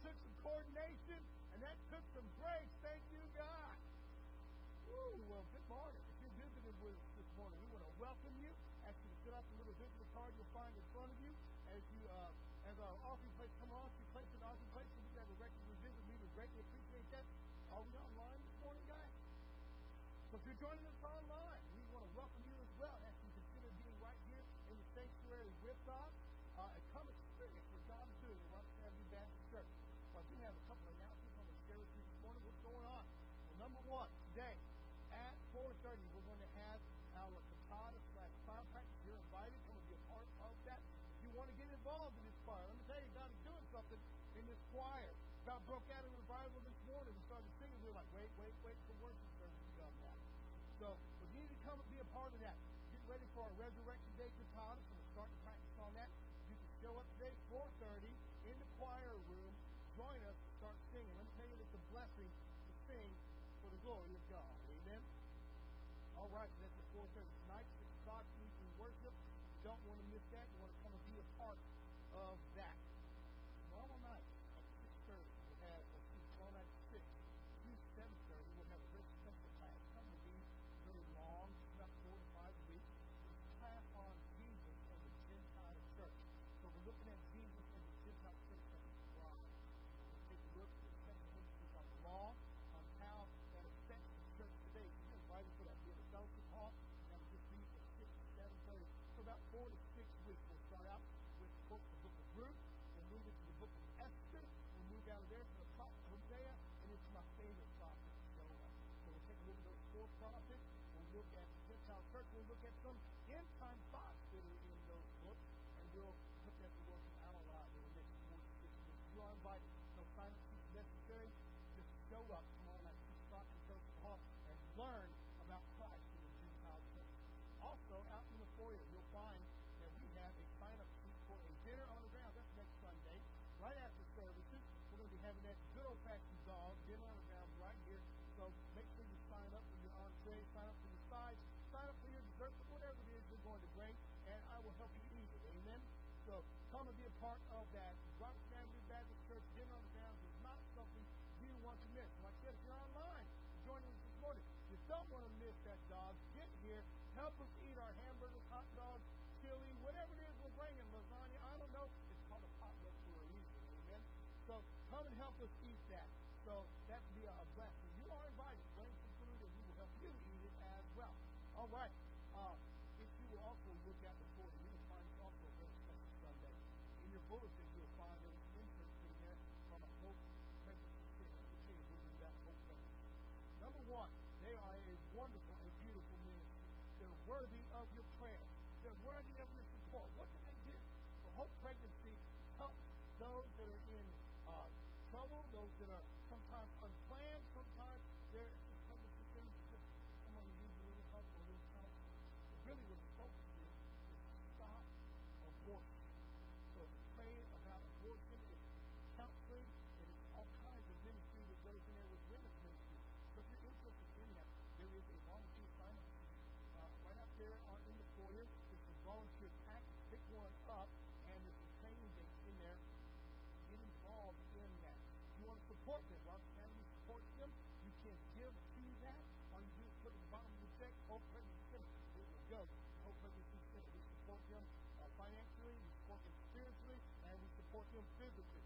Took some coordination and that took some grace. Thank you, God. Woo, well, good morning. If you're visiting with us this morning, we want to welcome you. Ask you to fill out the little visitor card you'll find in front of you as you uh, as our offering plates come off. You place an offering plate so we can have a regular visit. We would greatly appreciate that. Are we online this morning, guys? So if you're joining us online, we want to welcome you as well. Ask you to consider being right here in the sanctuary with us uh, and come experience what God is doing at Rock Avenue Baptist Church. So I do have a couple of announcements I'm going to share with you this morning. What's going on? Well, number one, today at 4.30, we're going to have our Cantata slash choir practice. You're invited. Come and be a part of that. If you want to get involved in this choir, let me tell you, God is doing something in this choir. God broke out in revival this morning. We started singing. We were like, wait, wait, wait for worship service to come now. So we need to come and be a part of that. Get ready for our Resurrection Day Cantata. So we're starting to practice on that. You can show up today 4.30 in the choir room. Join us start singing. Let me tell you, it's a blessing glory of God. Amen. All right, that's at 4.30 tonight, 6 o'clock, evening worship. Don't want to miss that. You want to come and be a part of that. Tomorrow night at 6.30, we'll have, let's see, tomorrow night at 6, Tuesday 7.30, we'll have a very special class. It's not going to be very long, it's about four to five weeks. It's a class on Jesus and the Gentile church. So we're looking at Jesus and the Gentile church as a bride. We'll take a look at the seven instances of the law, on how that affects the church today. You're invited for that. Be at the fellowship hall, and it'll just be from 6 to 7.30. So about four to six weeks. We'll start out with the book, the book of Ruth. We'll move into the book of Esther. We'll move out of there to the prophet Hosea, and it's my favorite prophet, Jonah. So we'll take a look at those four prophets. We'll look at the Gentile church. We'll look at some end time thoughts that are in those books, and we'll put that to work out a in the next four to six weeks. You are invited. No silence is necessary. Just show up tomorrow night, 6 o'clock Hall, and learn So make sure you sign up for your entree, sign up for your sides, sign up for your dessert, whatever it is you're going to bring, and I will help you eat it. Amen. So come and be a part of that. Rock Family Baptist Church dinner on the ground is not something you want to miss. Like I said, if you're online, joining us this morning, you don't want to miss that dog. Get here, help us eat our hamburgers, hot dogs, chili, whatever it is we're bringing, lasagna. I don't know. It's called a potluck for a reason. Amen. So come and help us eat that. So that would be a blessing. You are invited. Bring some food, and we will help you eat it as well. All right. Uh, if you will also look at the board, you will find also a very special Sunday. In your bulletin, you'll find a interest in there from a Hope Pregnancy Center. Let me tell you who that Hope Pregnancy. Number one, they are a wonderful and beautiful ministry. They're worthy of your prayer. They're worthy of your support. What do they do? For Hope Pregnancy helps those that are in uh, trouble, those that are sometimes they're pregnancy things just someone who needs a little help or a little counseling. But really what the focus is, is to stop abortion. So to pray about abortion, it's counseling, and it's all kinds of ministry that goes in there with women's ministry. So if you're interested in that, there is a volunteer sign up uh, right out there on, in the foyer. There's a volunteer pack. Pick one up, and there's some training dates in there. Get involved in that. If you support them, Rock Family supports them. You can give to that. All you do is at the bottom of the check, Hope Pregnancy Center. It will go. Hope Pregnancy Center. We support them uh, financially, we support them spiritually, and we support them physically.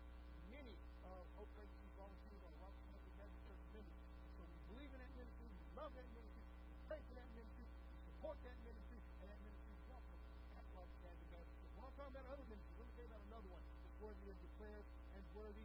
Many of Hope Pregnancy volunteers are Rock Family Baptist Church members. So we believe in that ministry, we love that ministry, we pray for that ministry, we support that ministry, and that ministry is welcome at Family Baptist Church. When I'm talking about other ministries, let me tell you about another one that's worthy of prayers and worthy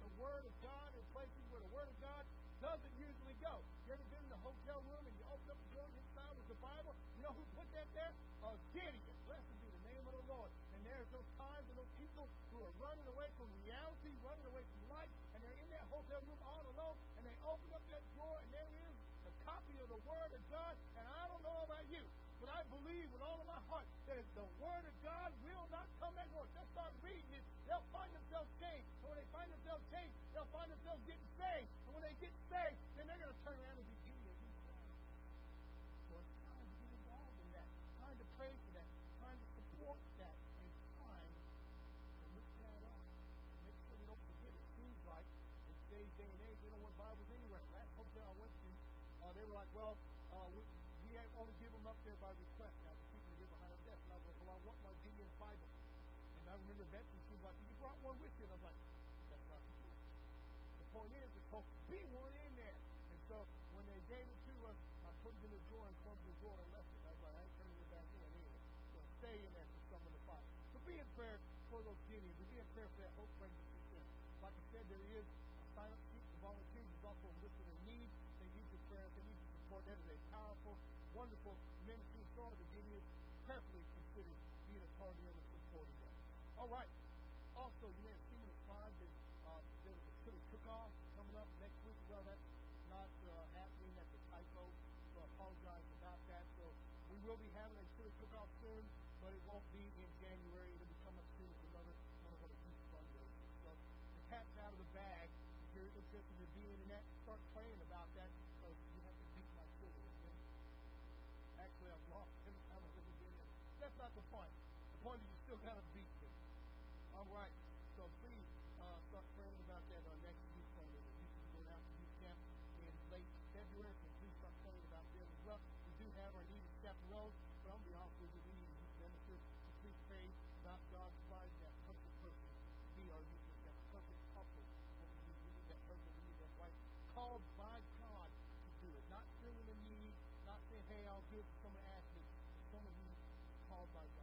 the Word of God in places where the Word of God doesn't usually go. You ever been in the hotel room and you open up the door and inside with the Bible? You know who put that there? A Gideon. Blessed be the name of the Lord. And there's those times and those people who are running away from reality, running away from life, and they're in that hotel room all alone, and they open up that door, and there is a copy of the Word of God. And I don't know about you, but I believe with all of my heart that the Word of God will not come back void. They'll start reading it. They'll find themselves get saved, then they're going to turn around and be guilty of So it's time to get involved in that, time to pray for that, time to support that, and time to look that up. Make sure we don't forget it. Seems like in today's day and age, they don't want Bibles anywhere. Last hotel I went to, uh, they were like, well, uh, we, we only give them up there by request. Now, the people are behind our desk. And I was like, well, I want my Gideon's Bible. And I remember Betsy, she was like, you brought one with you. And I was like, that's not the. The point is, prayer for that hope friend that's here. Like I said, there is a silent seat for volunteers. There's also a list their needs. They need your prayer. They need your support. That is a powerful, wonderful ministry. So to give you carefully consider being a part of and supporting that. All right. Also, you may have seen the slide that uh, there a silly cook-off coming up next week. Well, that's not uh, happening. That's a typo. So I apologize about that. So we will be having a silly cook-off soon, but it won't be in January. relationship and you're doing and that, start praying about that because you have to beat like this. again. Actually, I've lost every I've ever been there. That's not the point. The point is you still got to hey, I'll give some someone asked some of who's called by God.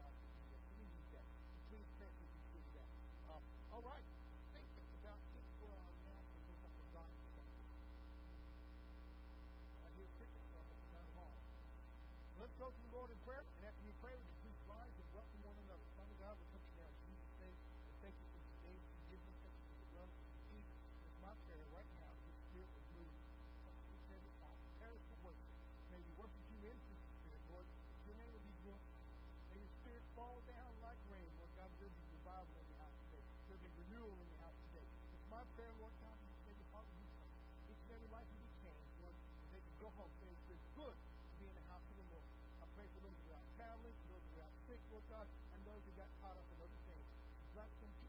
about things. It's good to be in the house of the Lord. I pray for those who are traveling, those who are sick, Lord God, and those who got caught up in other things. Bless them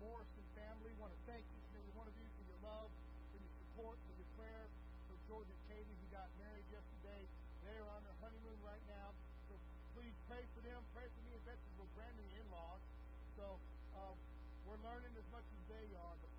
Morrison family. want to thank each and every one of you for your love, for your support, for your prayer, for George and Katie who got married yesterday. They are on their honeymoon right now. So please pray for them. Pray for me and Betsy. We're brand new in-laws. So um, we're learning as much as they are. But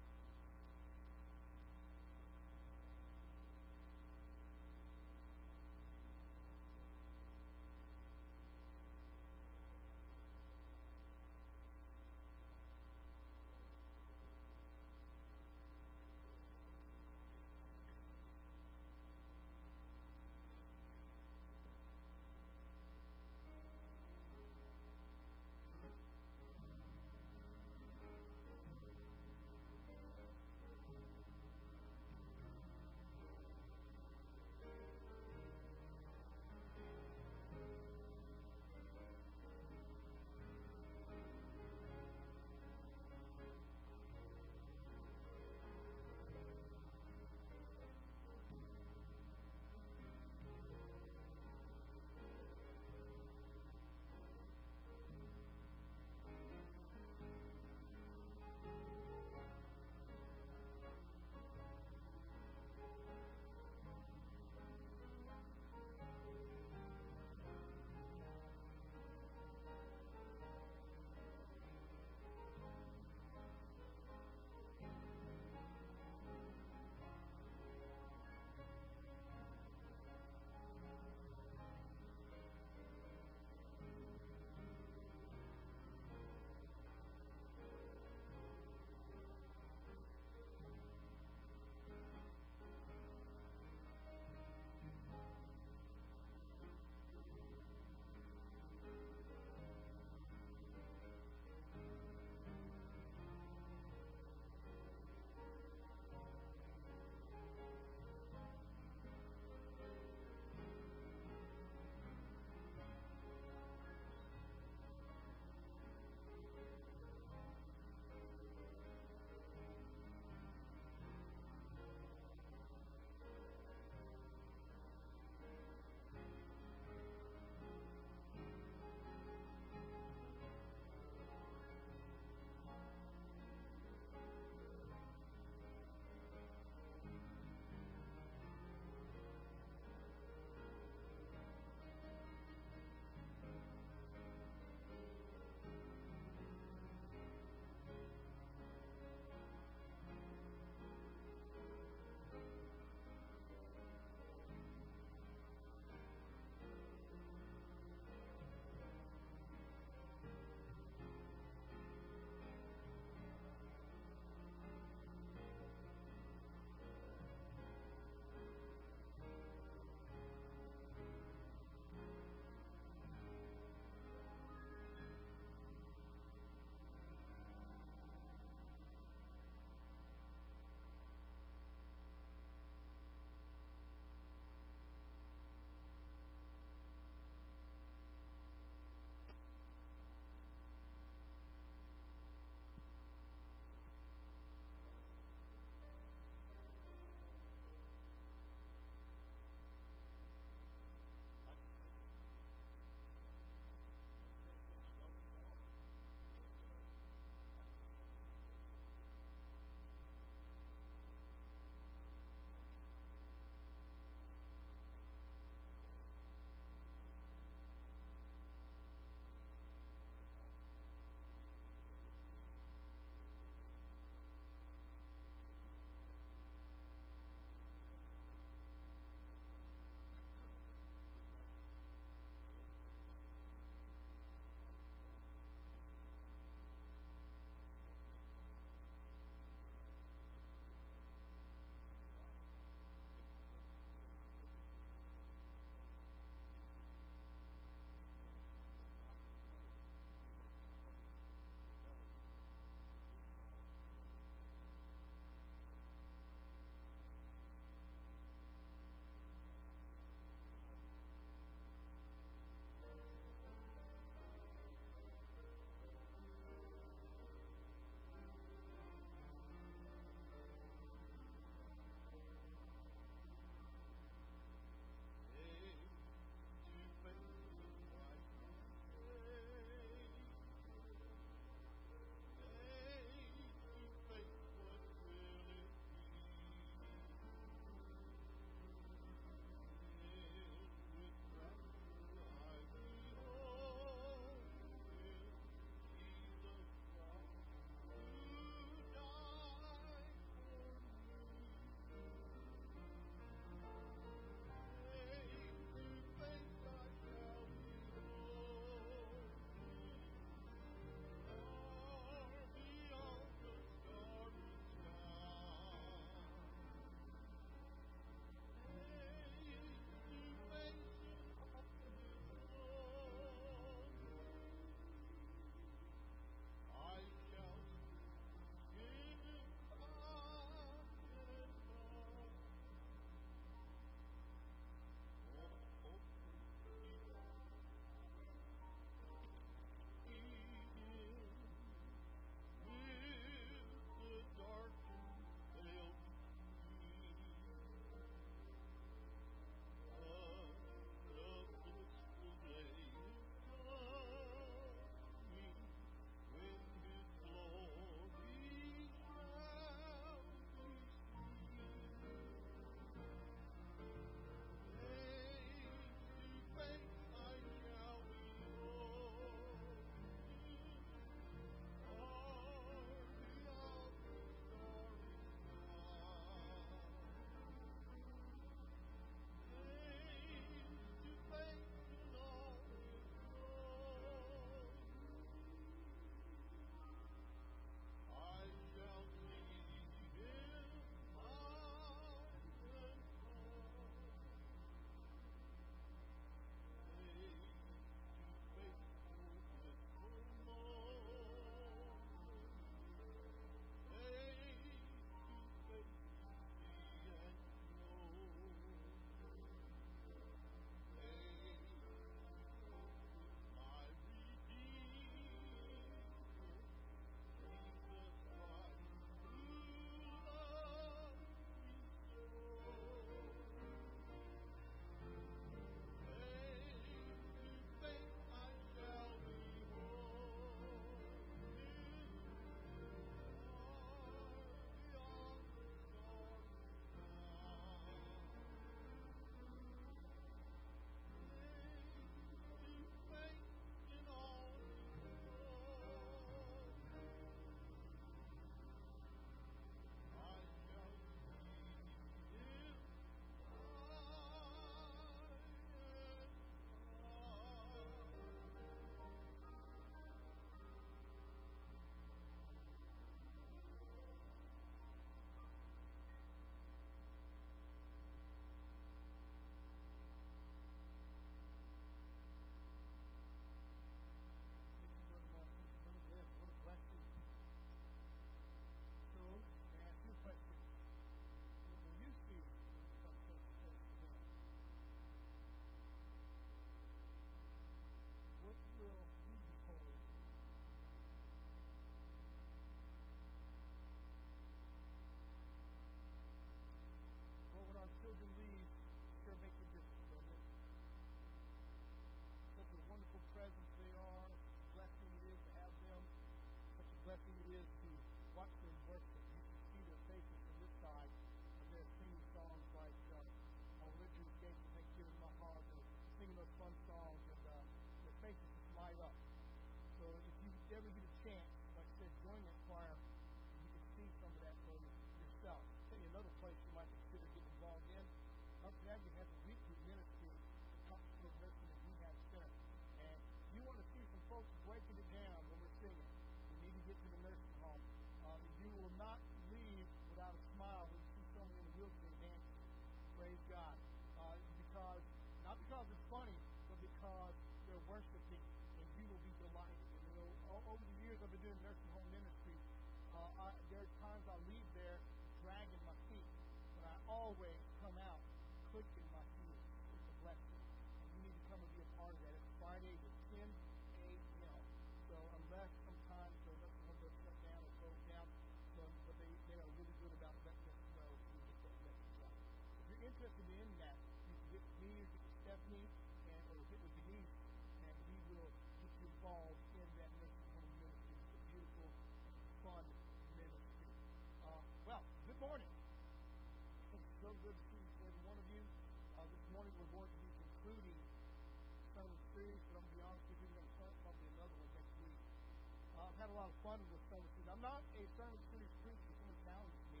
fun with series. I'm not a sermon series preacher. Someone challenged me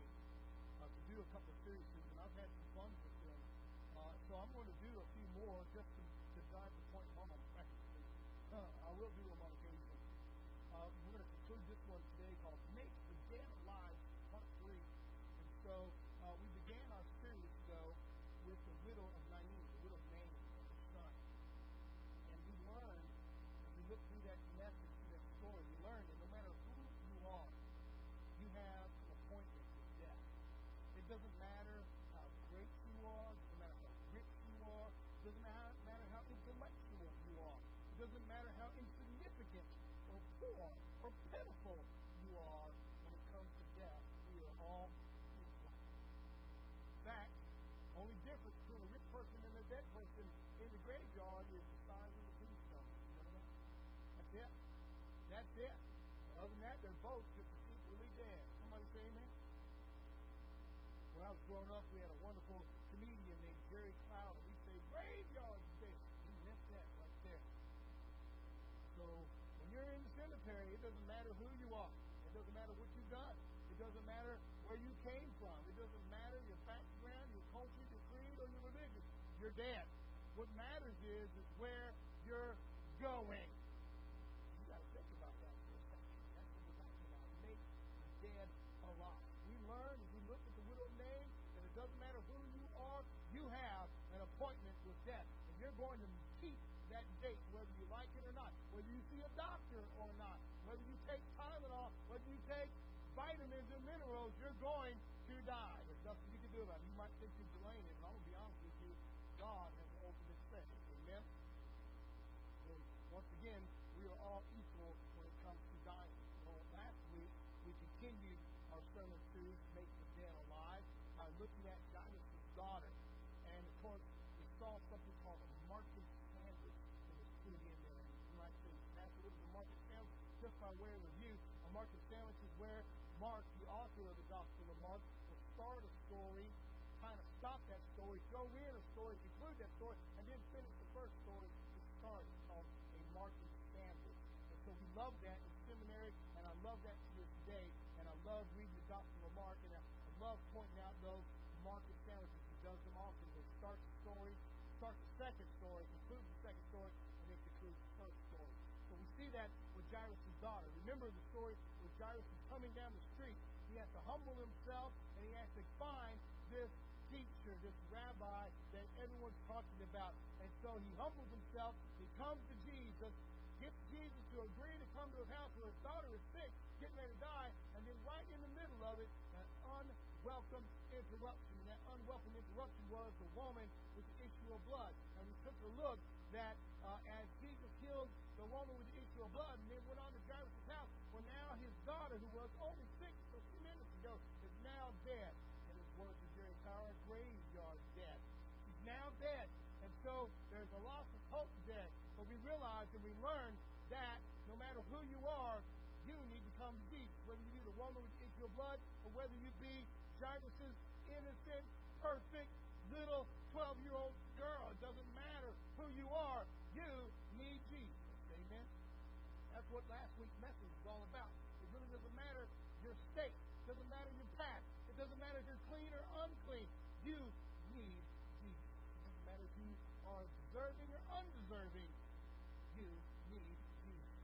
uh, to do a couple of series, and I've had some fun with them. Uh, so I'm going to do a few more just to, to drive the point home. Uh, I will do them on occasion. Uh, we're going to conclude this one today called "Make the Dead Alive," Part Three. And so uh, we began our series though with the widow of Nain, the widow of Nain son. And we learned, as we look through that message, through that story, we learned that no matter who you are, you have an appointment with death. It doesn't matter how great you are, it doesn't matter how rich you are, it doesn't matter, matter how intellectual you are, it doesn't matter how insignificant or poor or pitiful you are when it comes to death. We are all equal. In fact, only difference between a rich person and a dead person in the graveyard is the size of the tombstone. That's it. That's it. Other than that, they're both just equally dead. Somebody say amen? When I was growing up, we had a wonderful comedian named Jerry Clower, and we'd say, graveyard dead. He meant that right there. So when you're in the cemetery, it doesn't matter who you are. It doesn't matter what you've done. It doesn't matter where you came from. It doesn't matter your background, your culture, your creed, or your religion. You're dead. What matters is is where you're going. Death. And you're going to keep that date, whether you like it or not, whether you see a doctor or not, whether you take Tylenol, whether you take vitamins and minerals, you're going to die. There's nothing you can do about it. You might think you're delaying it, but I'm going to be honest with you. God has the ultimate say. Amen? So, once again, we are all equal when it comes to dying. Well, last week, we continued our sermon series, Make the Dead Alive, by looking at Jairus' daughter. And, of course, we saw something called a Markan sandwich that was put in there. You might say, Pastor, what is a Markan sandwich? Just by way of review, a Markan sandwich is where Mark, the author of the Gospel of Mark, will start a story, kind of stop that story, throw in a story, conclude that story, and then finish the first story to start. It's called a Markan sandwich. And so we love that in seminary, and I love that to this day, and I love reading the Gospel of Mark, and I, love pointing out those Markan sandwiches. He does them often. They start the story, start the second story, conclude the second story, and then conclude the first story. So we see that Jairus' daughter. Remember the story with Jairus is coming down the street. He has to humble himself and he has to find this teacher, this rabbi that everyone's talking about. And so he humbles himself. He comes to Jesus, gets Jesus to agree to come to his house where his daughter is sick, getting ready to die, and then right in the middle of it, an unwelcome interruption. And that unwelcome interruption was the woman with the issue of blood. And we took a look that uh, as Jesus healed the woman with the issue of blood and then went on to Jairus' house, well, now his daughter, who was only sick a few minutes ago, is now dead. And his words of Jerry Clower, graveyard dead. She's now dead. And so there's a loss of hope dead. But we realize and we learn that no matter who you are, you need to come to Jesus. Whether you be the woman with the issue of blood, or whether you be Jairus' innocent, perfect, little 12 year old girl. It doesn't matter who you are, you need Jesus. Amen? That's what last week's message was all about. It really doesn't matter your state, it doesn't matter your past, it doesn't matter if you're clean or unclean. You need Jesus. It doesn't matter if you are deserving or undeserving. You need Jesus.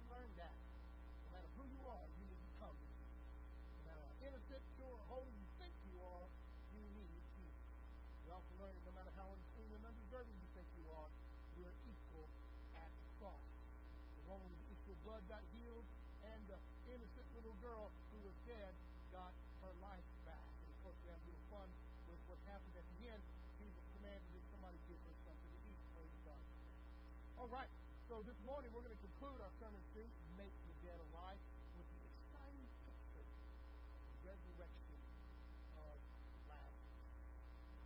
You learn that. No matter who you are, you need to come to Jesus. No matter how innocent, pure, or holy you think you are, you need Jesus. We also learn that no matter how unclean and undeserving you think you are, you are equal at the cross. The woman the blood got healed, and the innocent little girl who was dead got her life back. And of course, we have a little fun with what happened at the end. Jesus commanded that somebody give her something to eat. Praise God. All right. So this morning we're going to conclude our sermon series, Make the Dead Alive, with the exciting picture of the resurrection of Lazarus.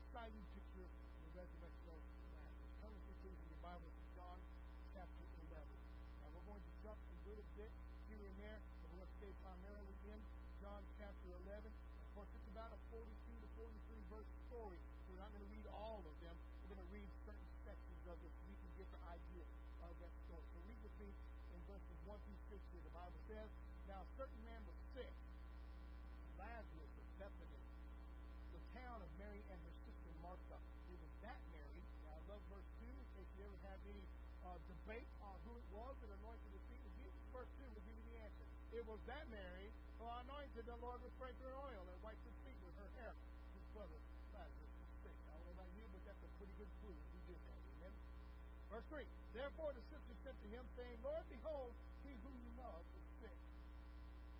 Exciting picture of the resurrection of Lazarus. Turn with me please in your Bible to John chapter 11. Now we're going to jump a little bit here and there, but we're going to stay primarily in John chapter 11. Of course, it's about a 42 to 43 verse story. So we're not going to read all of them. We're going to read certain sections of it so we can get the idea of that story. So read with me in verses 1 through 6 here. The Bible says, Now a certain man was sick, Lazarus of Bethany, the town of Mary and her sister Martha. It was that Mary. Now I love verse 2 in case you ever have any uh, debate on who it was that anointed the feet of Jesus. Verse 2 will give you the answer. It was that Mary who anointed the Lord with fragrant oil and wiped his feet with her hair. His brother Lazarus was sick. I don't know about you, but that's a pretty good clue that he did that. Verse 3 Therefore the sister said to him, saying, Lord, behold, he whom you love is sick.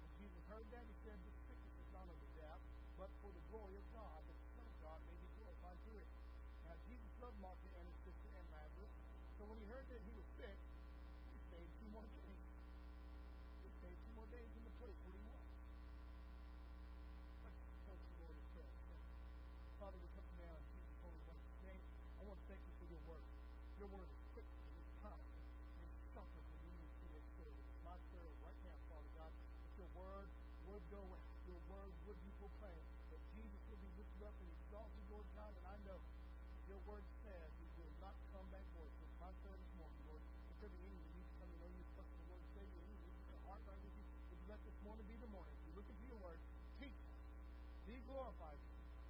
When Jesus heard that, he said, This sickness is not unto death, but for the glory of God, that the Son of God may be glorified through it. Now Jesus loved Martha and his sister and Lazarus. So when he heard that he was sick, he stayed two more days. He stayed two more days in the place where he was. Let's approach the Lord in prayer. Father, we come now in Jesus' holy righteous name. I want to thank you for your word. Your word is quick and it's kind and it's something that we need to make sure that it's my prayer right now, Father God, that your word would go out, your word would be proclaimed, that Jesus would be lifted up and exalted, Lord God, and I know that your word says it will not come back void. So my prayer this morning, Lord, if there be any that need to come to know you, trust the Lord, Savior, you need to heart right with you, would you let this morning be the morning? We look into your word, teach us, be glorified,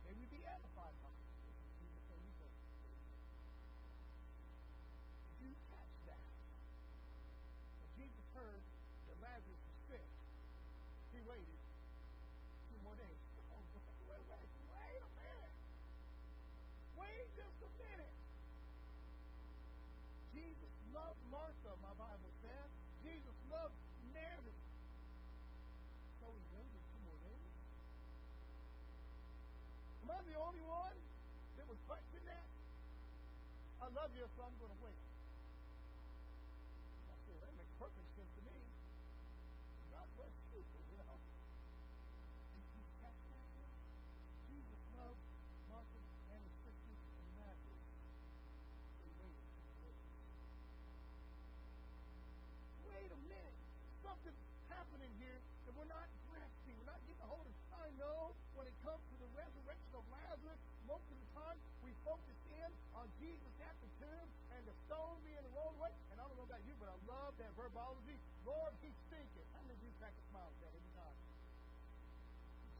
may we be edified by it. Did you catch that? When Jesus heard that Lazarus was sick, he waited two more days. Oh, wait, wait, wait a minute. Wait just a minute. Jesus loved Martha, my Bible says. Jesus loved Mary. So he waited two more days. Am I the only one that would question that? I love you, so I'm going to wait. I said, that makes perfect sense to me. God bless you, you know. Did you catch that? Jesus loved Martha and his sisters and Lazarus. So he waited two more days. Wait a minute. Something's happening here that we're not grasping. We're not getting a hold of. I know when it comes to the resurrection of Lazarus, most of the time we focus in on Jesus at the tomb and the stone being rolled away. And I don't know about you, but I love that verbology. Lord, he's thinking. How many of you at that every time?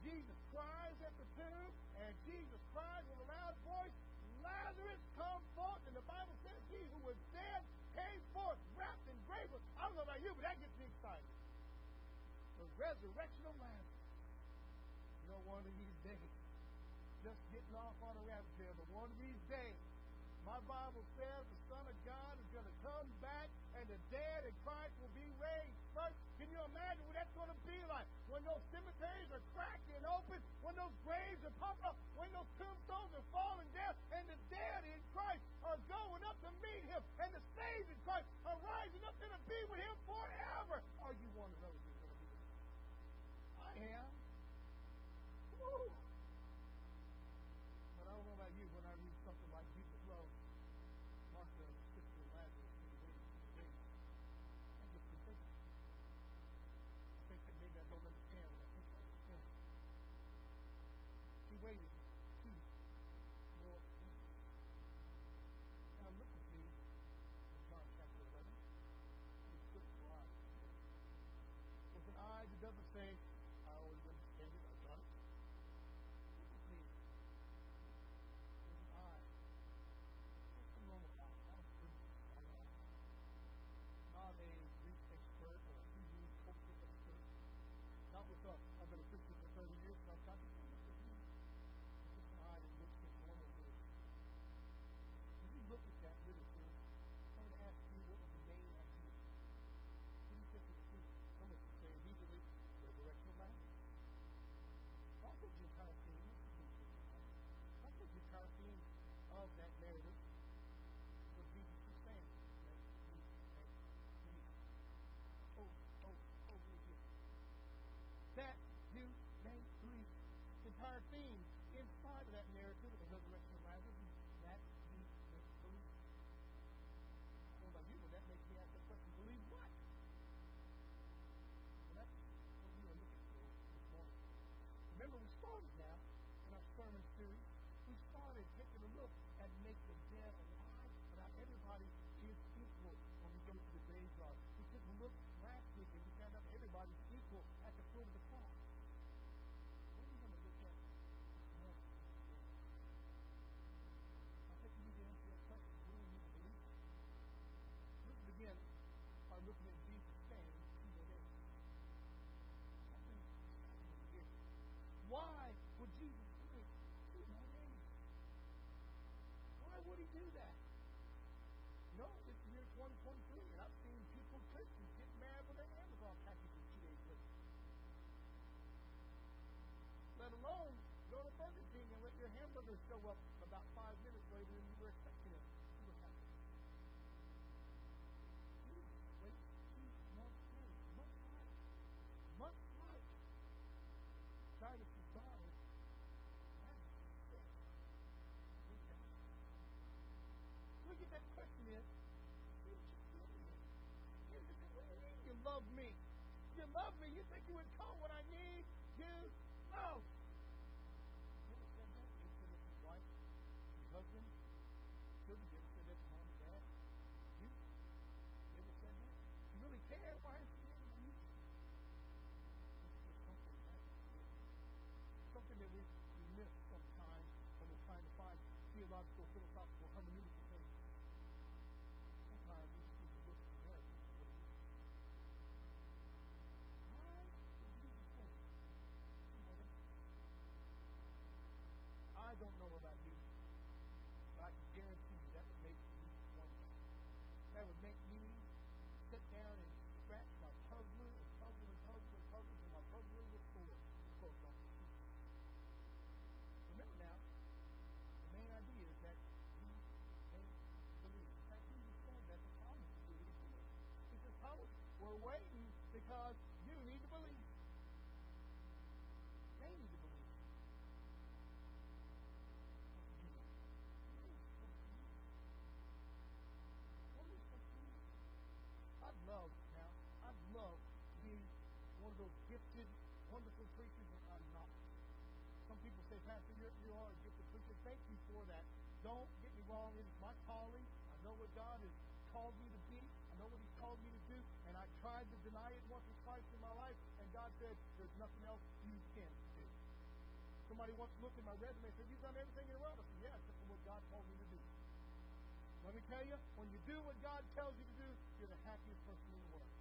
Jesus cries at the tomb, and Jesus cries with a loud voice, Lazarus, come forth. And the Bible says he who was dead came forth, wrapped in grave. I don't know about you, but that gets me excited. The resurrection of Lazarus. You know, one of these days, just getting off on a rabbit trail, but one of these days, my Bible says the Son of God is going to come back and the dead in Christ will be raised first. Can you imagine what that's going to be like? When those cemeteries are cracking open, when those graves are popping up, when those tombstones are falling down, and the dead in Christ are going up to meet Him, and the saved in Christ are rising up to be with Him forever. Are you one of those? I am. Woo. Let alone go to Burger King and let your hamburger show up about five minutes later than you were expecting it. What happens. Jesus, wait two more days, much like, much like Titus' is died. Look at that question is, what you what you you love me? You love me, you think you would come when I need you most. You ever said that? You ever said that to your wife, your husband, children? You ever said that to mom and dad? You? You ever said that? You really care? Why aren't you doing it? It's just something that something that we, we miss sometimes when we're trying to find theological, philosophical, hermeneutical things. Sometimes we just need to look at America for what it is. Why did Jesus say, "Come on, then"? I don't know about you, but I can guarantee you that would make me wonder. That would make me sit down and scratch my puzzler and puzzle and puzzle and puzzle till my puzzler was full. Of course, not. Remember now, the main idea is that we may believe. In fact, Jesus said that to Thomas who he did. He says, Thomas, we're waiting because you need to believe. They need to believe. What are we supposed to do? I'd love now, I'd love to be one of those gifted, wonderful preachers, and I'm not. Some people say, Pastor, you're, you are a gifted preacher. Thank you for that. Don't get me wrong, it is my calling. I know what God has called me to be. I know what He's called me to do, and I tried to deny it once or twice in my life, and God said, There's nothing else you can do. Somebody once looked at my resume and said, You've done everything in the world. I said, Yeah, except for what God told me to do. Let me tell you, when you do what God tells you to do, you're the happiest person in the world.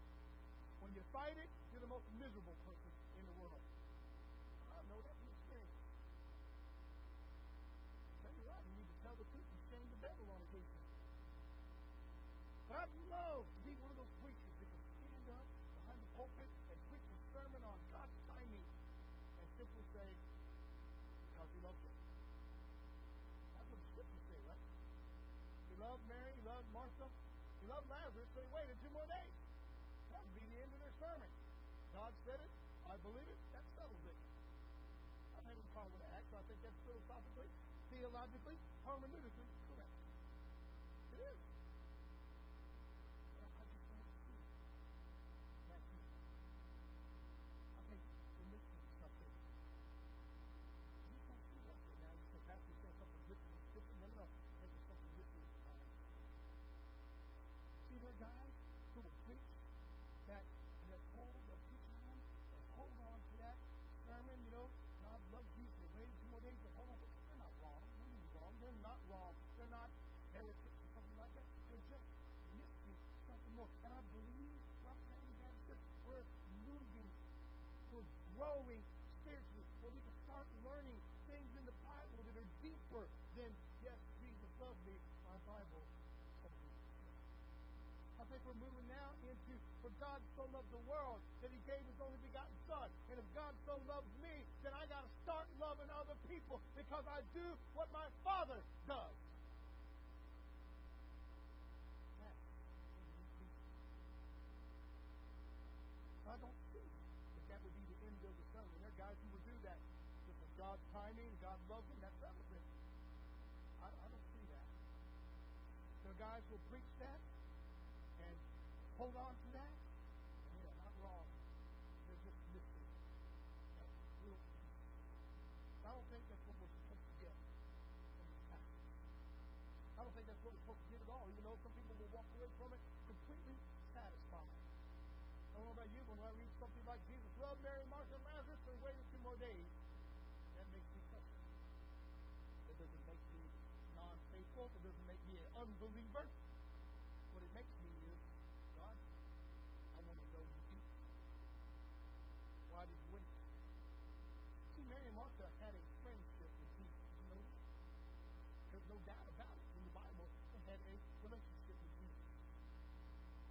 When you fight it, you're the most miserable person in the world. I know that from experience. Tell you what, you need to tell the truth and shame the devil on occasion. But I'd love to be one of those preachers that can stand up behind the pulpit and preach a sermon on God's timing and simply say, because he loves you. That's what the scriptures say, right? He loved Mary, he loved Martha, he loved Lazarus, so he waited two more days. That would be sermon. God said it, I believe it, that settles it. I have any problem with so I think that's philosophically, theologically, hermeneutically correct. It is. But I just don't see that here. I think we're missing something. You just don't see that right now. You say, Pastor, you said something different. different. No, no, no. I think there's something missing behind. See, there are guys who will preach that and they'll hold, they'll preach on and hold on to that sermon, you know, God loves you for waiting two more days and hold on. But they're not wrong. They're not wrong. They're not wrong. They're not heretics or something like that. They're just missing something more. And I believe right now in that that we're moving, we're growing spiritually, where we can start learning things in the Bible that are deeper than, yes, Jesus loved me, my Bible told me. I think we're moving now into for God so loved the world that he gave his only begotten son. And if God so loves me, then I gotta start loving other people because I do what my father does. That's. I don't see that that would be the end of the sermon. There are guys who would do that. This is God's timing, God loves them, that settles it. I, I don't see that. There are guys who will preach that hold on to that? And yeah, not wrong. They're just missing. I don't think that's what we're supposed to get from this passage. I don't think that's what we're supposed to get at all, You know, some people will walk away from it completely satisfied. I don't know about you, but when I read something like Jesus loved Mary, Martha, and Lazarus, and waited two more days, that makes me question. That doesn't make me non-faithful. It doesn't make me an unbeliever. Mary and Martha had a friendship with Jesus. You know? There's no doubt about it. In the Bible, they had a relationship with Jesus.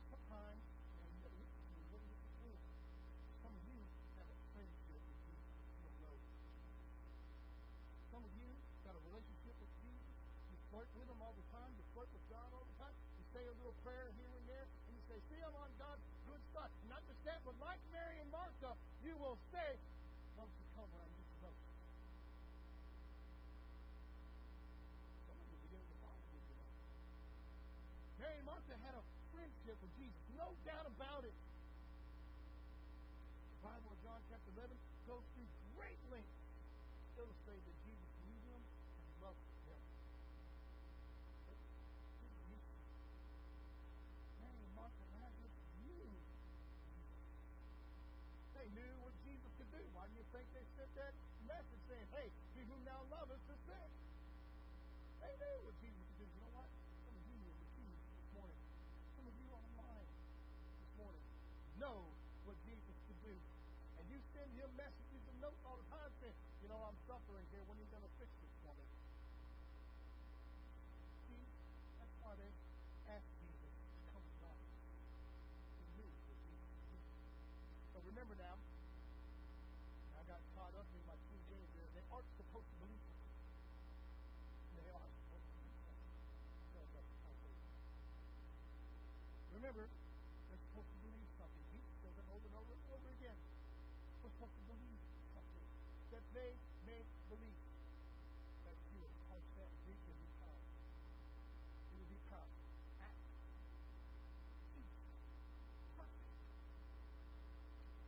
Sometimes, know, you to listen to me. What you doing? Some of you have a friendship with Jesus. You don't know. Some of you got a relationship with Jesus. You flirt with him all the time. You flirt with God all the time. You say a little prayer here and there, and you say, "See, I'm on God's good side." Not just that, but like Mary and Martha, you will say, "Why don't you come when I need you most?" Some of you are beginning to follow me tonight. Mary and Martha had a friendship with Jesus, no doubt about it. The Bible in John chapter 11 goes through great lengths to illustrate that Jesus knew them and loved them. But Jesus knew them. Mary and Martha and Lazarus knew They knew what Jesus could do. Why do you think they sent that message saying, hey, he who now loveth is sick? They knew what Jesus could do. You know what? Some of you are the keys this morning. Some of you online this morning know what Jesus could do. And you send him messages and notes all the time saying, you know, I'm suffering here. When are you going to fix this for me? See, that's why they asked Jesus to come to life. They knew what Jesus. So remember now, I got caught up in my King James there. They aren't supposed to believe something. They are supposed to believe translation. Remember, they're supposed to believe something. Jesus says it over and over and over again. We're supposed to believe something. That they may believe. That's you. Punch that Greek and be proud. You will be proud. Act. Eat. Perfect.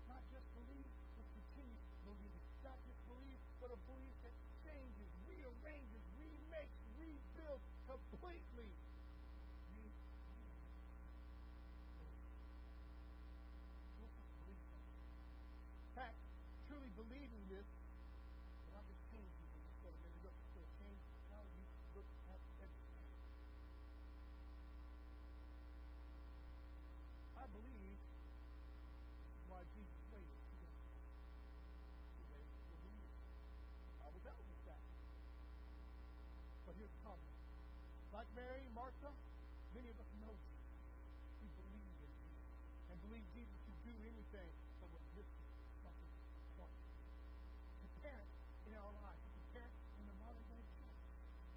Not just believe, but continue believing. Not just believe, but a belief that changes, rearranges, remakes, rebuilds completely. Re- You're supposed to believe something. In fact, truly not just change how you look at everything. I believe why Jesus waited. He waited for believers. I was out with that. But here's the problem. Like Mary, Martha, many of us know Jesus. We believe in Jesus. And believe Jesus can do anything, but we're missing something important. The parent in our lives, the parent in the modern day church.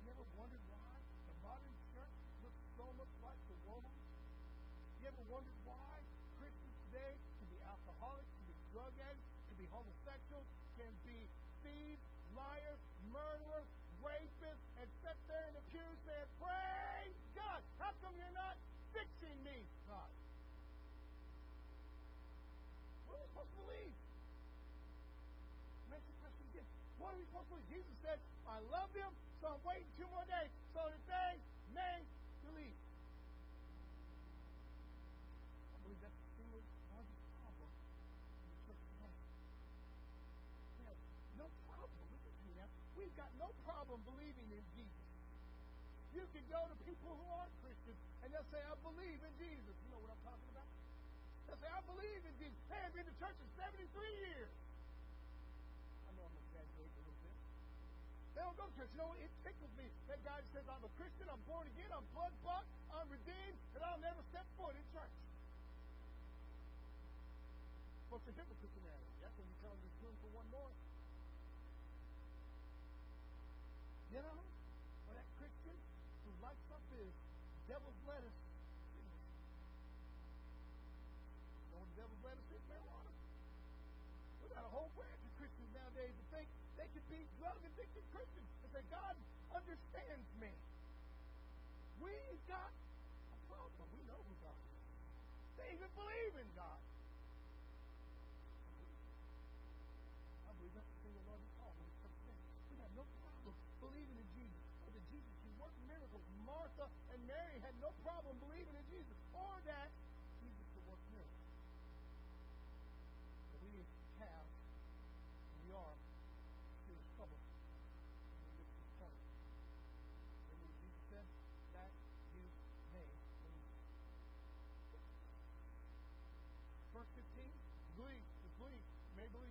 You ever wondered why the modern church looks so much like the world? You ever wondered why Christians today can be alcoholics, can be drug addicts, can be homosexuals, can be thieves, liars, murderers, rapists, and sit there in the pew saying, Praise God! How come you're not fixing me, God? What are we supposed to believe? Makes the question again. What are we supposed to believe? Jesus said, I love them, so I'm waiting two more days so that they may believe. I believe that's the single largest problem in the church today. We have no problem. Listen to me now. We've got no problem believing in Jesus. You can go to people who aren't Christians and they'll say, I believe in Jesus. You know what I'm talking about? They'll say, I believe in Jesus. Hey, I've been to church for 73 years. I know I'm exaggerating a little bit. They don't go to church. You know, it tickles me. That guy says, I'm a Christian, I'm born again, I'm blood bought, I'm redeemed, and I'll never step foot in church. What's the hypocrite in that? That's when you tell them there's room for one more. You know? Or that Christian who lights up his devil's lettuce. You know what devil's lettuce is? Marijuana. We got a whole branch of Christians nowadays that think be drug addicted Christians and say, God understands me. We've got a problem. We know who God is. They even believe in God. I believe that's the single largest problem in church today. We have no problem believing in Jesus, or that Jesus can work miracles. Martha and Mary had no problem believing in Jesus, or that believe. Believe, maybe.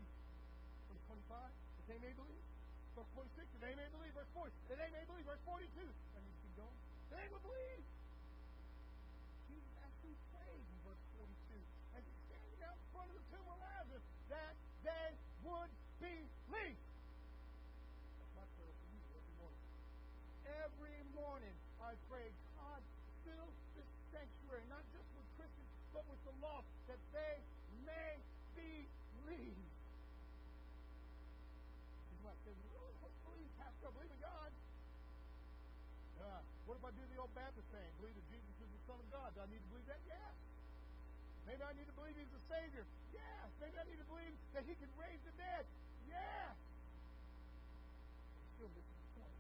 Verse 25, that they may believe. Verse 46, that they may believe. Verse 40, that they may believe. Verse 42, and you keep going. They will believe. Jesus actually prays in verse 42 as he's standing out in front of the tomb of Lazarus that they would believe. Every morning. Every morning I pray, God, fill this sanctuary, not just with the lost, that they may believe. Say, really? What believe, Pastor? Believe in God. Uh, what if I do the old Baptist thing? Believe that Jesus is the Son of God. Do I need to believe that? Yeah. Maybe I need to believe He's the Savior. Yeah. Maybe I need to believe that He can raise the dead. Yes. Still missing the point.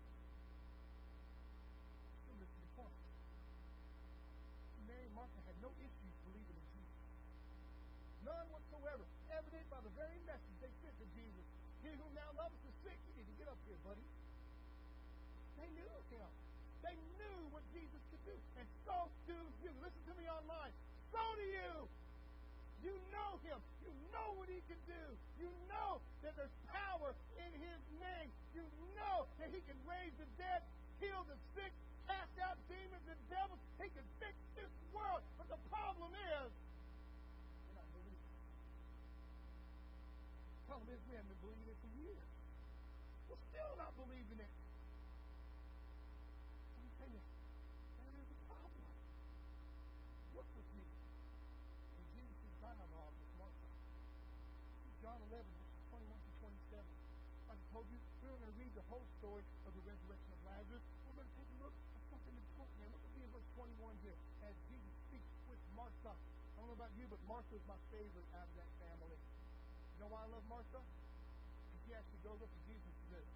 Still missing the point. Mary and Martha had no issues believing in Jesus. None whatsoever. Evident by the very message they sent to Jesus. He who now loves is sick. You need to get up here, buddy. They knew him. They knew what Jesus could do. And so do you. Listen to me online. Do you. You know him. You know what he can do. You know that there's power in his name. You know that he can raise the dead, heal the sick, cast out demons and devils. He can fix this world. But the problem is, problem is we haven't been believing it for years. We're still not believing it. Let me tell you, there is a problem. Look with me. In Jesus' dialogue with Martha. John 11, verses 21 to 27. Like I told you, we're going to read the whole story of the resurrection of Lazarus. We're going to take a look at something important here. Look at me in verse 21 here as Jesus speaks with Martha. I don't know about you, but Martha is my favorite out of that family. You know why I love Martha? Because she actually goes up to Jesus and says,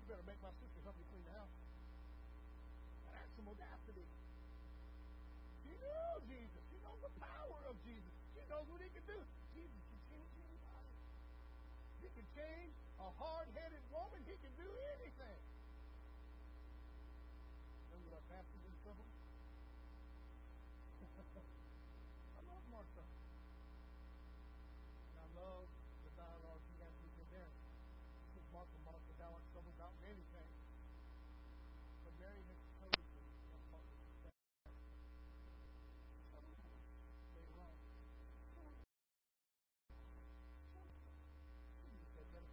You better make my sister help me clean the house. That's some audacity. She knew Jesus. She knows the power of Jesus. She knows what he can do. Jesus can change anybody. He can change a hard-headed woman. He can do anything. Remember that pastor's in trouble? I love Martha. And I love the dialogue he has with her there. He says, Martha, Martha, thou art troubled about many things. But Mary has chosen that part which is best. Later on. Jesus said that.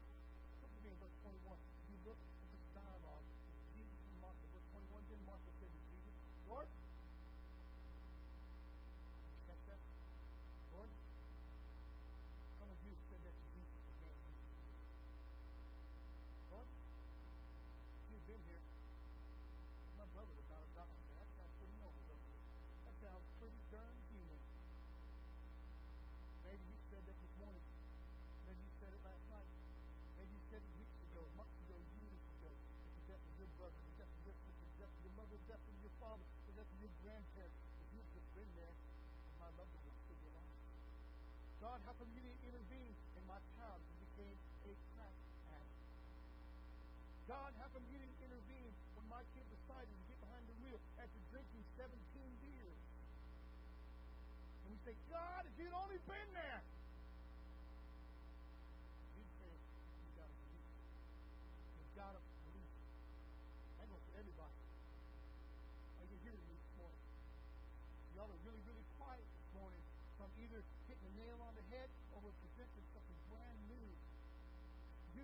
Look at me in verse 21. If you look at this dialogue, Jesus and Martha, verse 21, then Martha said to Jesus, Lord, catch that? Lord, some of you said that to Jesus again. Lord, if you'd been here, my brother would not have died. Now, that sounds pretty noble, doesn't it? That sounds pretty darn human. Maybe you said that this morning. Maybe you said it last night. Maybe you said it weeks ago, months ago, years ago. It's the death of your brother, the death of your sister, the death of your mother, the death of your father, the death of your grandparents. If you've just been there, then my loved one would still be alive. God, how come you didn't intervene in my child who became a crack addict? God, how come you didn't intervene when my kid decided to get behind the wheel after drinking 17 beers? And we say, God, if you'd only been there. You'd gotta believe. I know for everybody. Are you hearing me this morning? Y'all are really, really quiet this morning. I'm either hitting the nail on the head or we're presenting something brand new.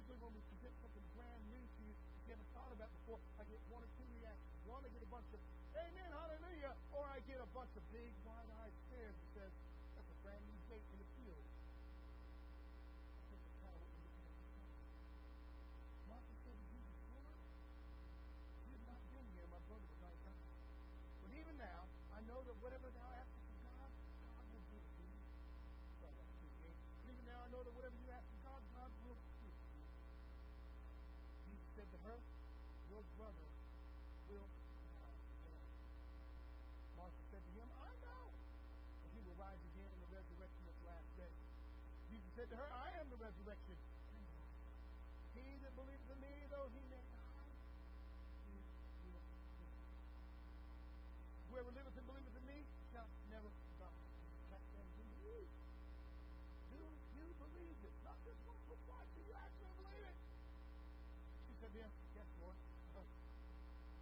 Usually when we present something brand new to you, you haven't thought about before, I get one or two reactions. One, I get a bunch of amen, hallelujah, or I get a bunch of big, wide-eyed stares that says, that's a brand new date in the field. I think that's kind of what we're looking at this morning. Martha said to Jesus, Lord, if you had not been here, my brother would not have died. But even now, I know that whatever thou askest of God, God will do it to you. Sorry, that's too gay. But even now, I know that whatever you ask of God, God will do it to you. Jesus said to her, Your brother will now live. Martha said to him, I know that he will rise again in the resurrection of the last day. Jesus said to her, I am the resurrection. and the life. He that believeth in me, though he may die, he will live. Whoever liveth and believeth in me shall never die. Catch that? Do you? Do you believe it? Not just one, but to Yes, Lord.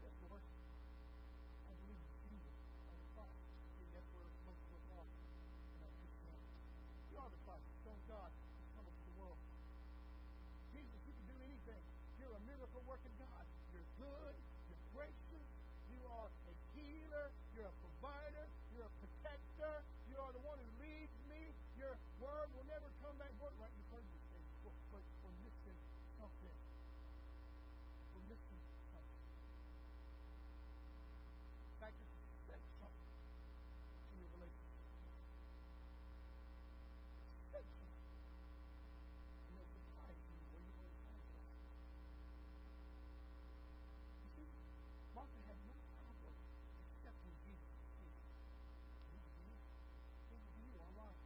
Yes, Lord. I believe in Jesus on the cross. See, that's where most of us are. You are the Christ, Son of God, coming to the world. Jesus, you can do anything. You're a miracle working God. You're good. You're gracious. You are a healer. You're a provider. You're a protector. You are the one who leads me. Your word will never come back void. Right? You've heard these things before, but we're missing something. We're missing something. In fact, it's essential to your relationship. Essential. And it's surprising where you want to find that. You see, Martha had no problem accepting Jesus as Savior. Neither do you. Neither do you online.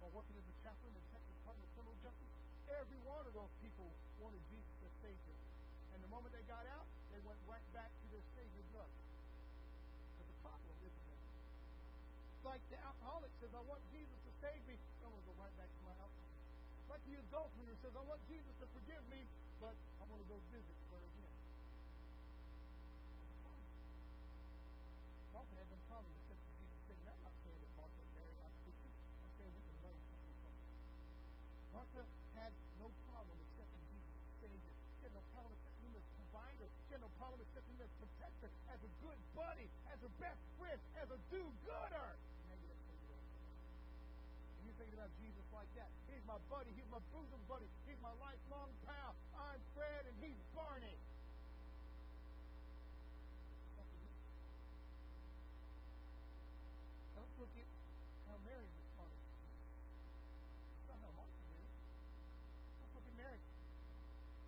While working as a chaplain in Texas Department of Criminal Justice, every one of those people wanted Jesus as Savior. And the moment they got out, they went right back to their Savior drug. But the problem is that it's like the alcoholic says, I want Jesus to save me. I'm going to go right back to my alcohol. Like the adulterer says, I want Jesus to forgive me, but I want to go visit her again. Martha had no problem accepting Jesus' saying, I'm not saying that Martha and Mary are Christians. I'm saying we can learn something from them. Martha had no problem accepting Jesus as Savior. She had no problem accepting him as provider. She had no problem accepting as a good buddy, as a best friend, as a do-gooder. And you're thinking about Jesus like that. He's my buddy. He's my bosom buddy. He's my lifelong pal. I'm Fred and he's Barney. Something missing. Let's look at how Mary responded to Jesus. That's not how Martha did it. Let's look at Mary.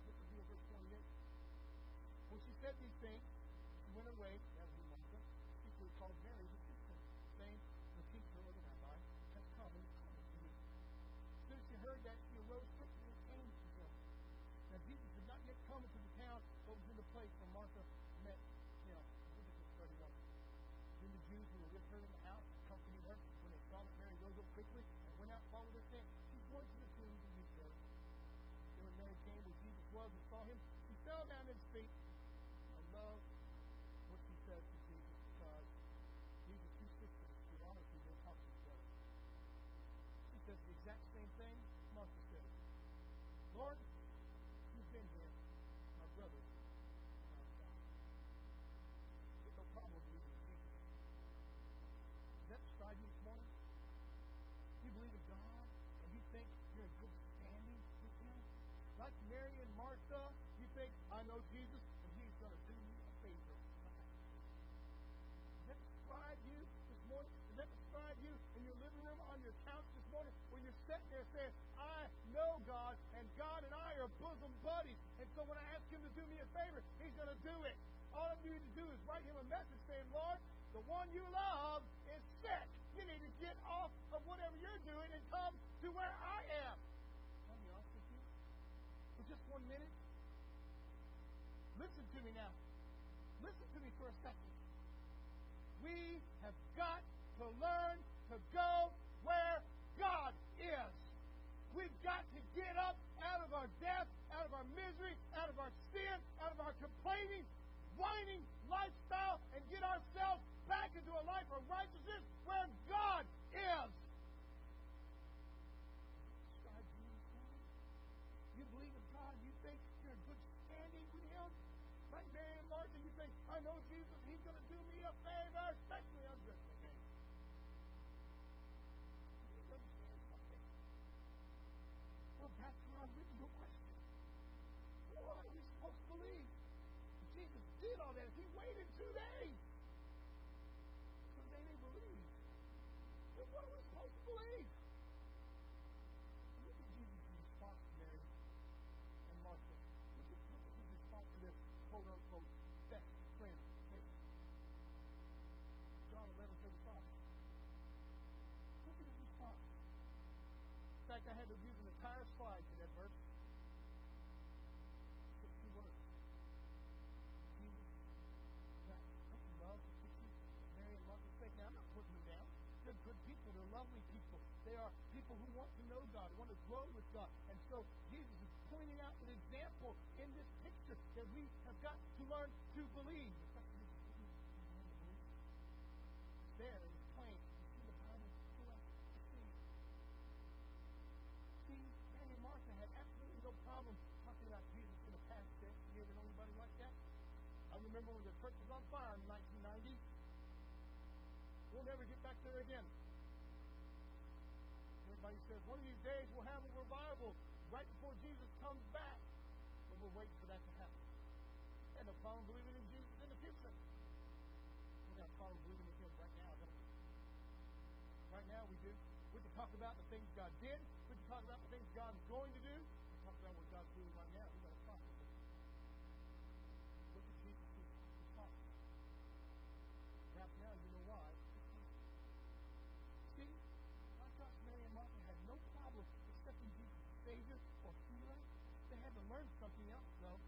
Look at here, verse 28. When she said these things, she went away, that was Martha, people who called Mary the sister, saying, The teacher or the rabbi has come and is coming to you. As soon as she heard that, she arose quickly and came to him. Now Not come into the town, but was in the place where Martha met him. Leviticus 31. Then the Jews who were with her in the house accompanied her. When they saw that Mary rose up quickly and went out, followed her, saying, She's going to the tomb to meet her. Then when Mary came where Jesus was and saw him, she fell down at his feet. I love what she said to Jesus because these are two sisters who honestly don't talk to each other. She says the exact same thing Martha said. Lord, you've been here. My brother now died. There's no problem with Jesus. Does that describe you this morning? You believe in God and you think you're in good standing with Him? Like Mary and Martha, you think, I know Jesus and He's going to do me a favor. Does that describe you this morning? Does that describe you in your living room on your couch this morning when you're sitting there saying, I know God and God and I are bosom buddies. And so when I ask Him to do me a favor, He's going to do it. All you need to do is write Him a message saying, Lord, the one you love is sick. You need to get off of whatever you're doing and come to where I am. Can I be honest with you? For just one minute. Listen to me now. Listen to me for a second. We have got to learn to go where God is. We've got to get up out of our death, out of our misery, out of our sin, out of our complaining, whining lifestyle, and get ourselves back into a life of righteousness where God is. fact, I had to use an entire slide for that verse. Two words. Jesus Christ. Love I'm not putting them down. They're good people. They're lovely people. They are people who want to know God, want to grow with God. And so Jesus is pointing out an example in this picture that we have got to learn to believe. It's to believe. There remember when the church was on fire in 1990. We'll never get back there again. Everybody says, one of these days we'll have a revival right before Jesus comes back. But we're waiting for that to happen. And the problem believing in Jesus in the future. We've got a problem believing in Him right now, don't we? Right now we do. We can talk about the things God did. We can talk about the things God's going to do. We can talk about what God's doing right now. We something else, though.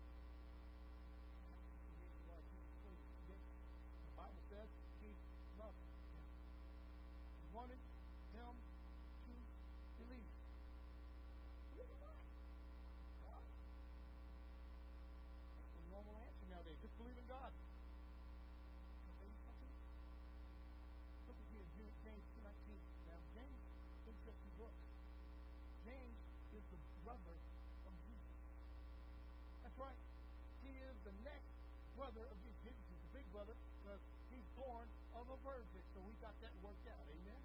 worked out. Amen?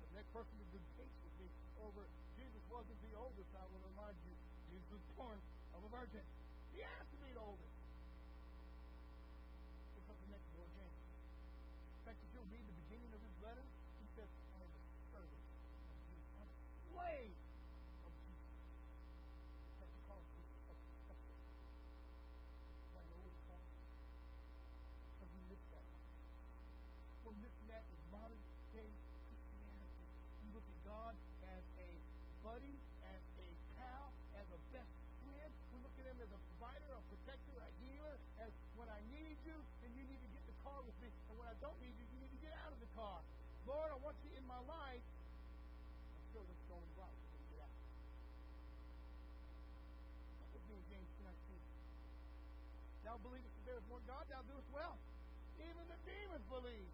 But that person has been faced with me over Jesus wasn't the oldest, I will remind you. Jesus was born of a virgin. He has to be the oldest. It's up to next door, James. In fact, if you'll read the Lord God, thou doest well. Even the demons believe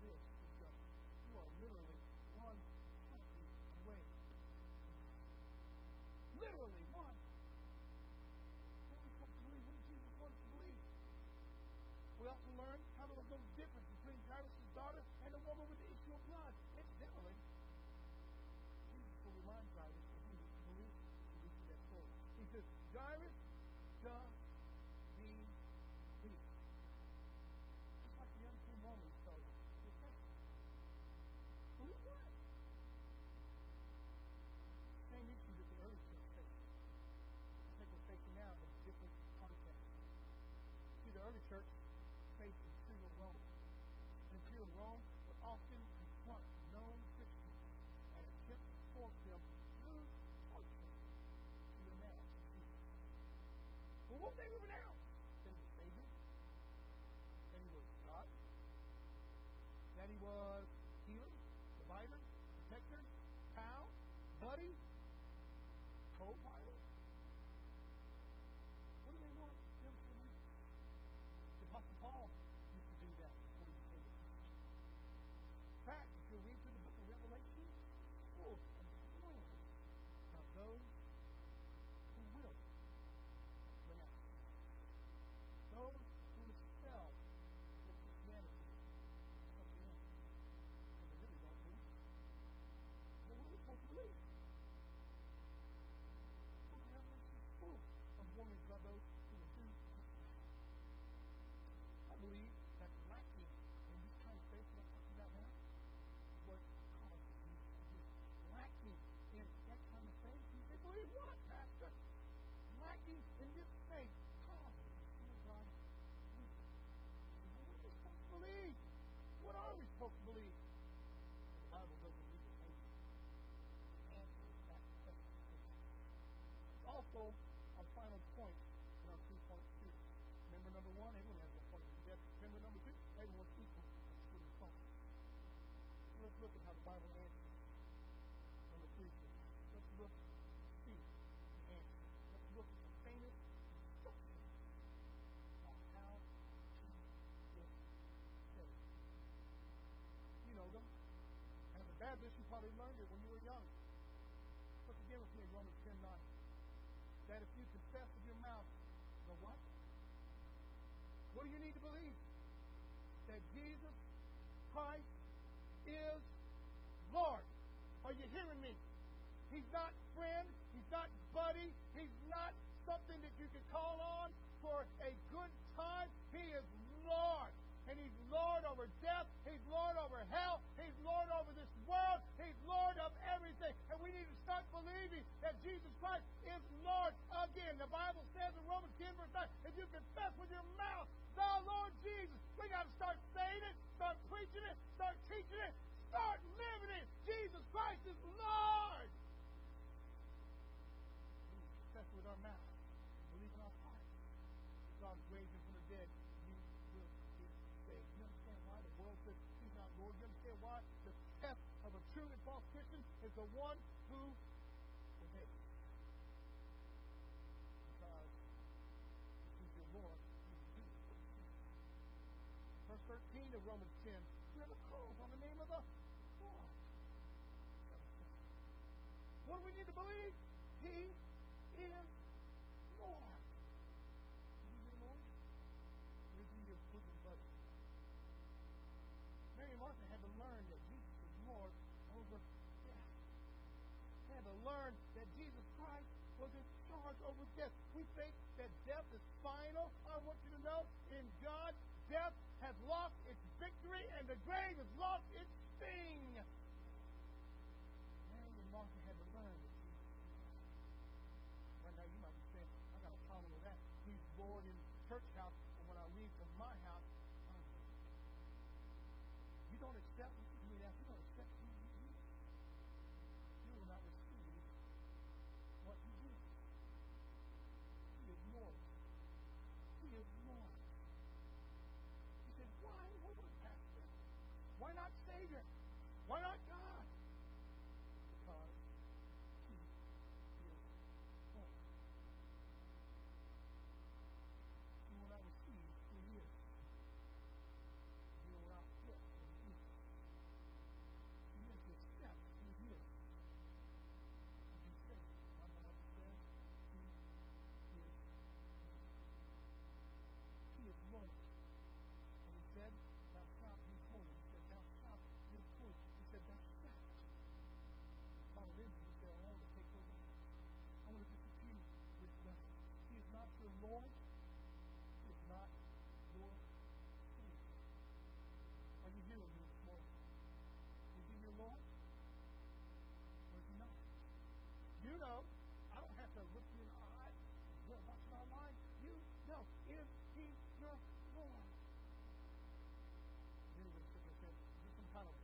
this is just, you are literally one heartbeat away. Literally one. What we want to believe, what Jesus wants to believe. We also learn how there was no difference between Jairus' daughter and the woman with the issue of blood. Incidentally, Jesus will remind Jairus that he was believed to be that soul. He says, Jairus, won't they over now? Then. Then he was God. Then he was one, everyone was falling to death. Remember number two? Everyone was equal. Let's look at how the Bible answers. Number three. Let's look Baptist, you probably learned it when you were young. Look again with me in Romans 10 9. That if you confess with your mouth the what? What do you need to believe? That Jesus Christ is Lord. Are you hearing me? He's not friend. He's not buddy. He's not something that you can call on for a good time. He is Lord and He's Lord over death. He's Lord over hell. He's Lord over this world. He's Lord of everything. And we need to start believing that Jesus Christ is Lord again. The Bible says in Romans 10, verse 9, if you confess with your mouth the Lord Jesus, we got to start saying it, start preaching it, start teaching it, start living it. Jesus Christ is Lord. We confess with our mouth. is the one who obeys. Because your Lord you Verse 13 of Romans 10 We have a call on the name of the Lord. What do we need to believe? He We think that death is final. I want you to know in God, death has lost its victory and the grave has lost its sting.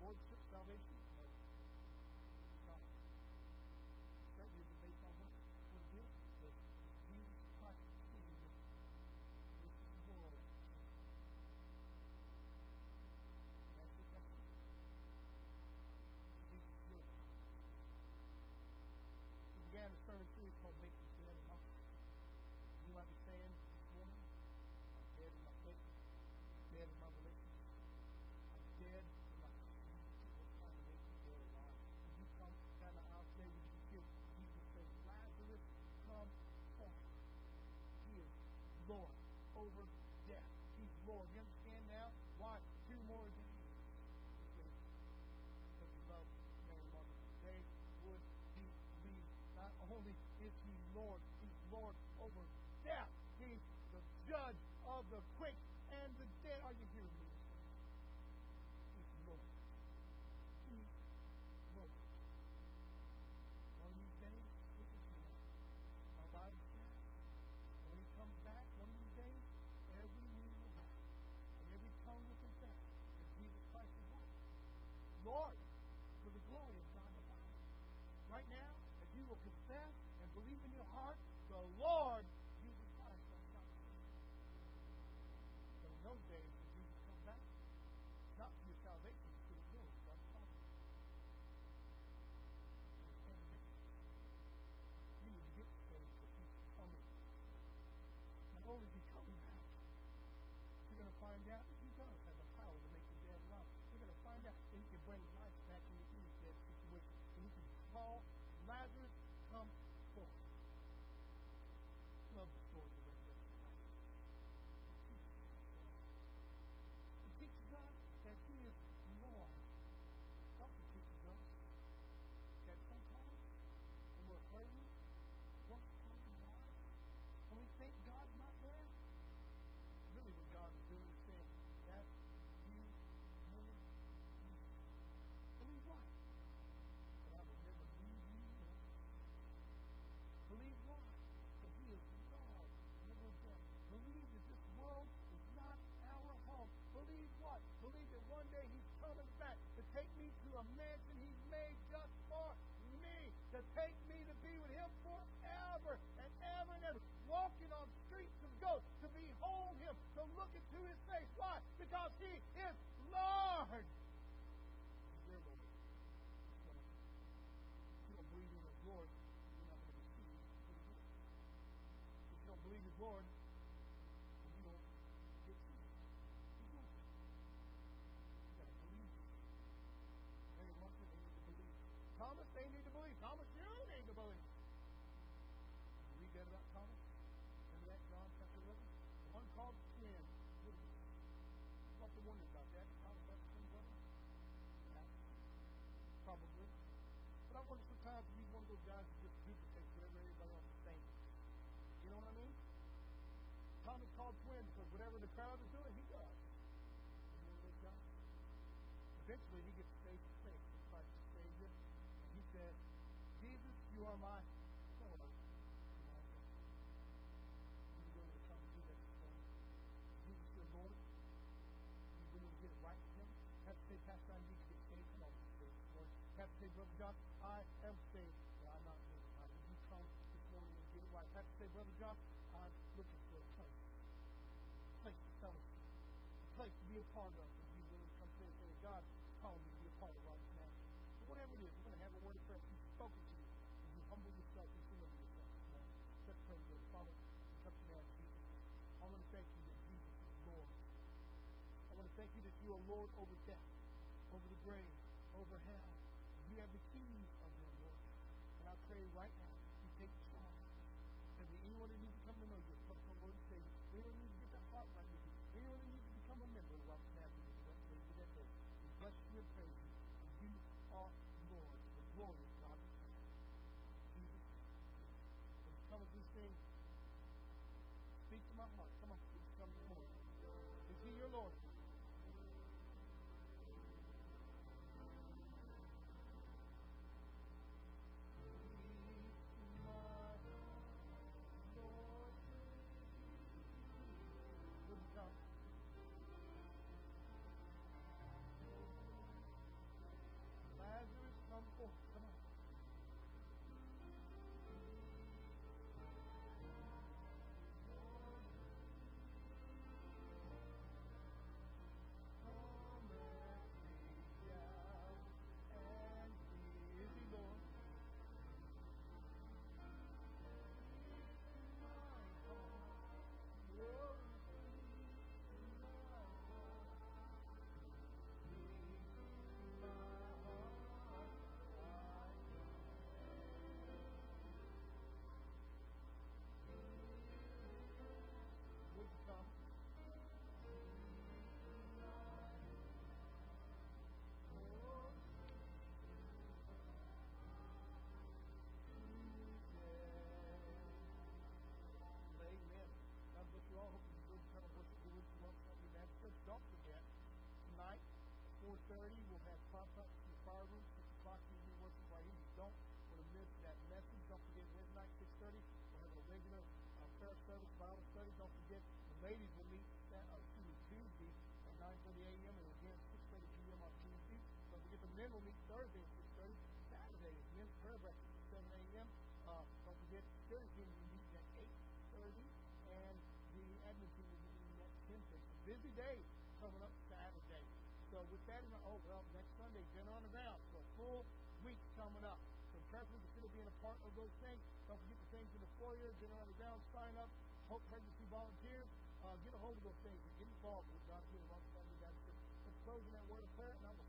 Ford judge of the quick and the dead. Are you hearing me? Lord, then you don't get to His Lord. You got to believe. Mary and Martha, they need to believe. Thomas, they need to believe. Thomas, you need to believe. You read that about Thomas? Remember that, John chapter 11? The one called twin. What is it? What the wonder about that? Thomas had a twin brother? Yeah. Probably. But I wonder sometimes if he's one of those guys who just duplicates whatever everybody else is saying. You know what I mean? Thomas called twin because whatever the crowd is doing, he does. Eventually, he gets face to face with Christ the Savior, and he says, Jesus, you are my Lord. and my God." You willing to come and do that this morning? Jesus your Lord? You to get right? Have to say, Pastor, I need get saved. Come. Have to say, Brother John, I am saved, I'm not living. You come this morning and get it right? Have to say, Brother John, I'm looking for a place. A place to fellowship. A place to be a part of. And be willing to come to and say, God, calling me to be a part of right now. So whatever it is, we're going to have a word of prayer. He's spoken to you. As you humble yourself and surrender yourself this morning. Let's pray together. Father, to you now Jesus' I want to thank you that Jesus is Lord. I want to thank you that you are Lord over death, over the grave, over hell. You have the keys of them, Lord. And I pray right now, you take charge. If there's anyone that needs to come to know you, personal Lord and Savior, anyone that of Nazareth, that day to that day, we bless you and praise you. For you are Lord, the glorious God the Son. Jesus, come with these things, speak to my heart. Come on, Bible study. Don't forget, the ladies will meet that, uh, Tuesday at 9.30 a.m. and again 6.30 p.m. on Tuesday. Don't forget, the men will meet Thursday at 6.30. Saturday is men's prayer breakfast at 7 a.m. Uh, don't forget, Steelers team will meeting at 8.30 and the admin team will meeting at 10.30. A busy day coming up Saturday. So with that in mind, oh, well, next Sunday, dinner on the ground. So a full week coming up. So prayerfully consider being a part of those things. Don't forget the things in the foyer, dinner on the ground, sign up, hope pregnancy volunteers. Uh, get a hold of those things and get involved with God here at Rock Family Baptist Church. Let's close in that word of prayer, and I will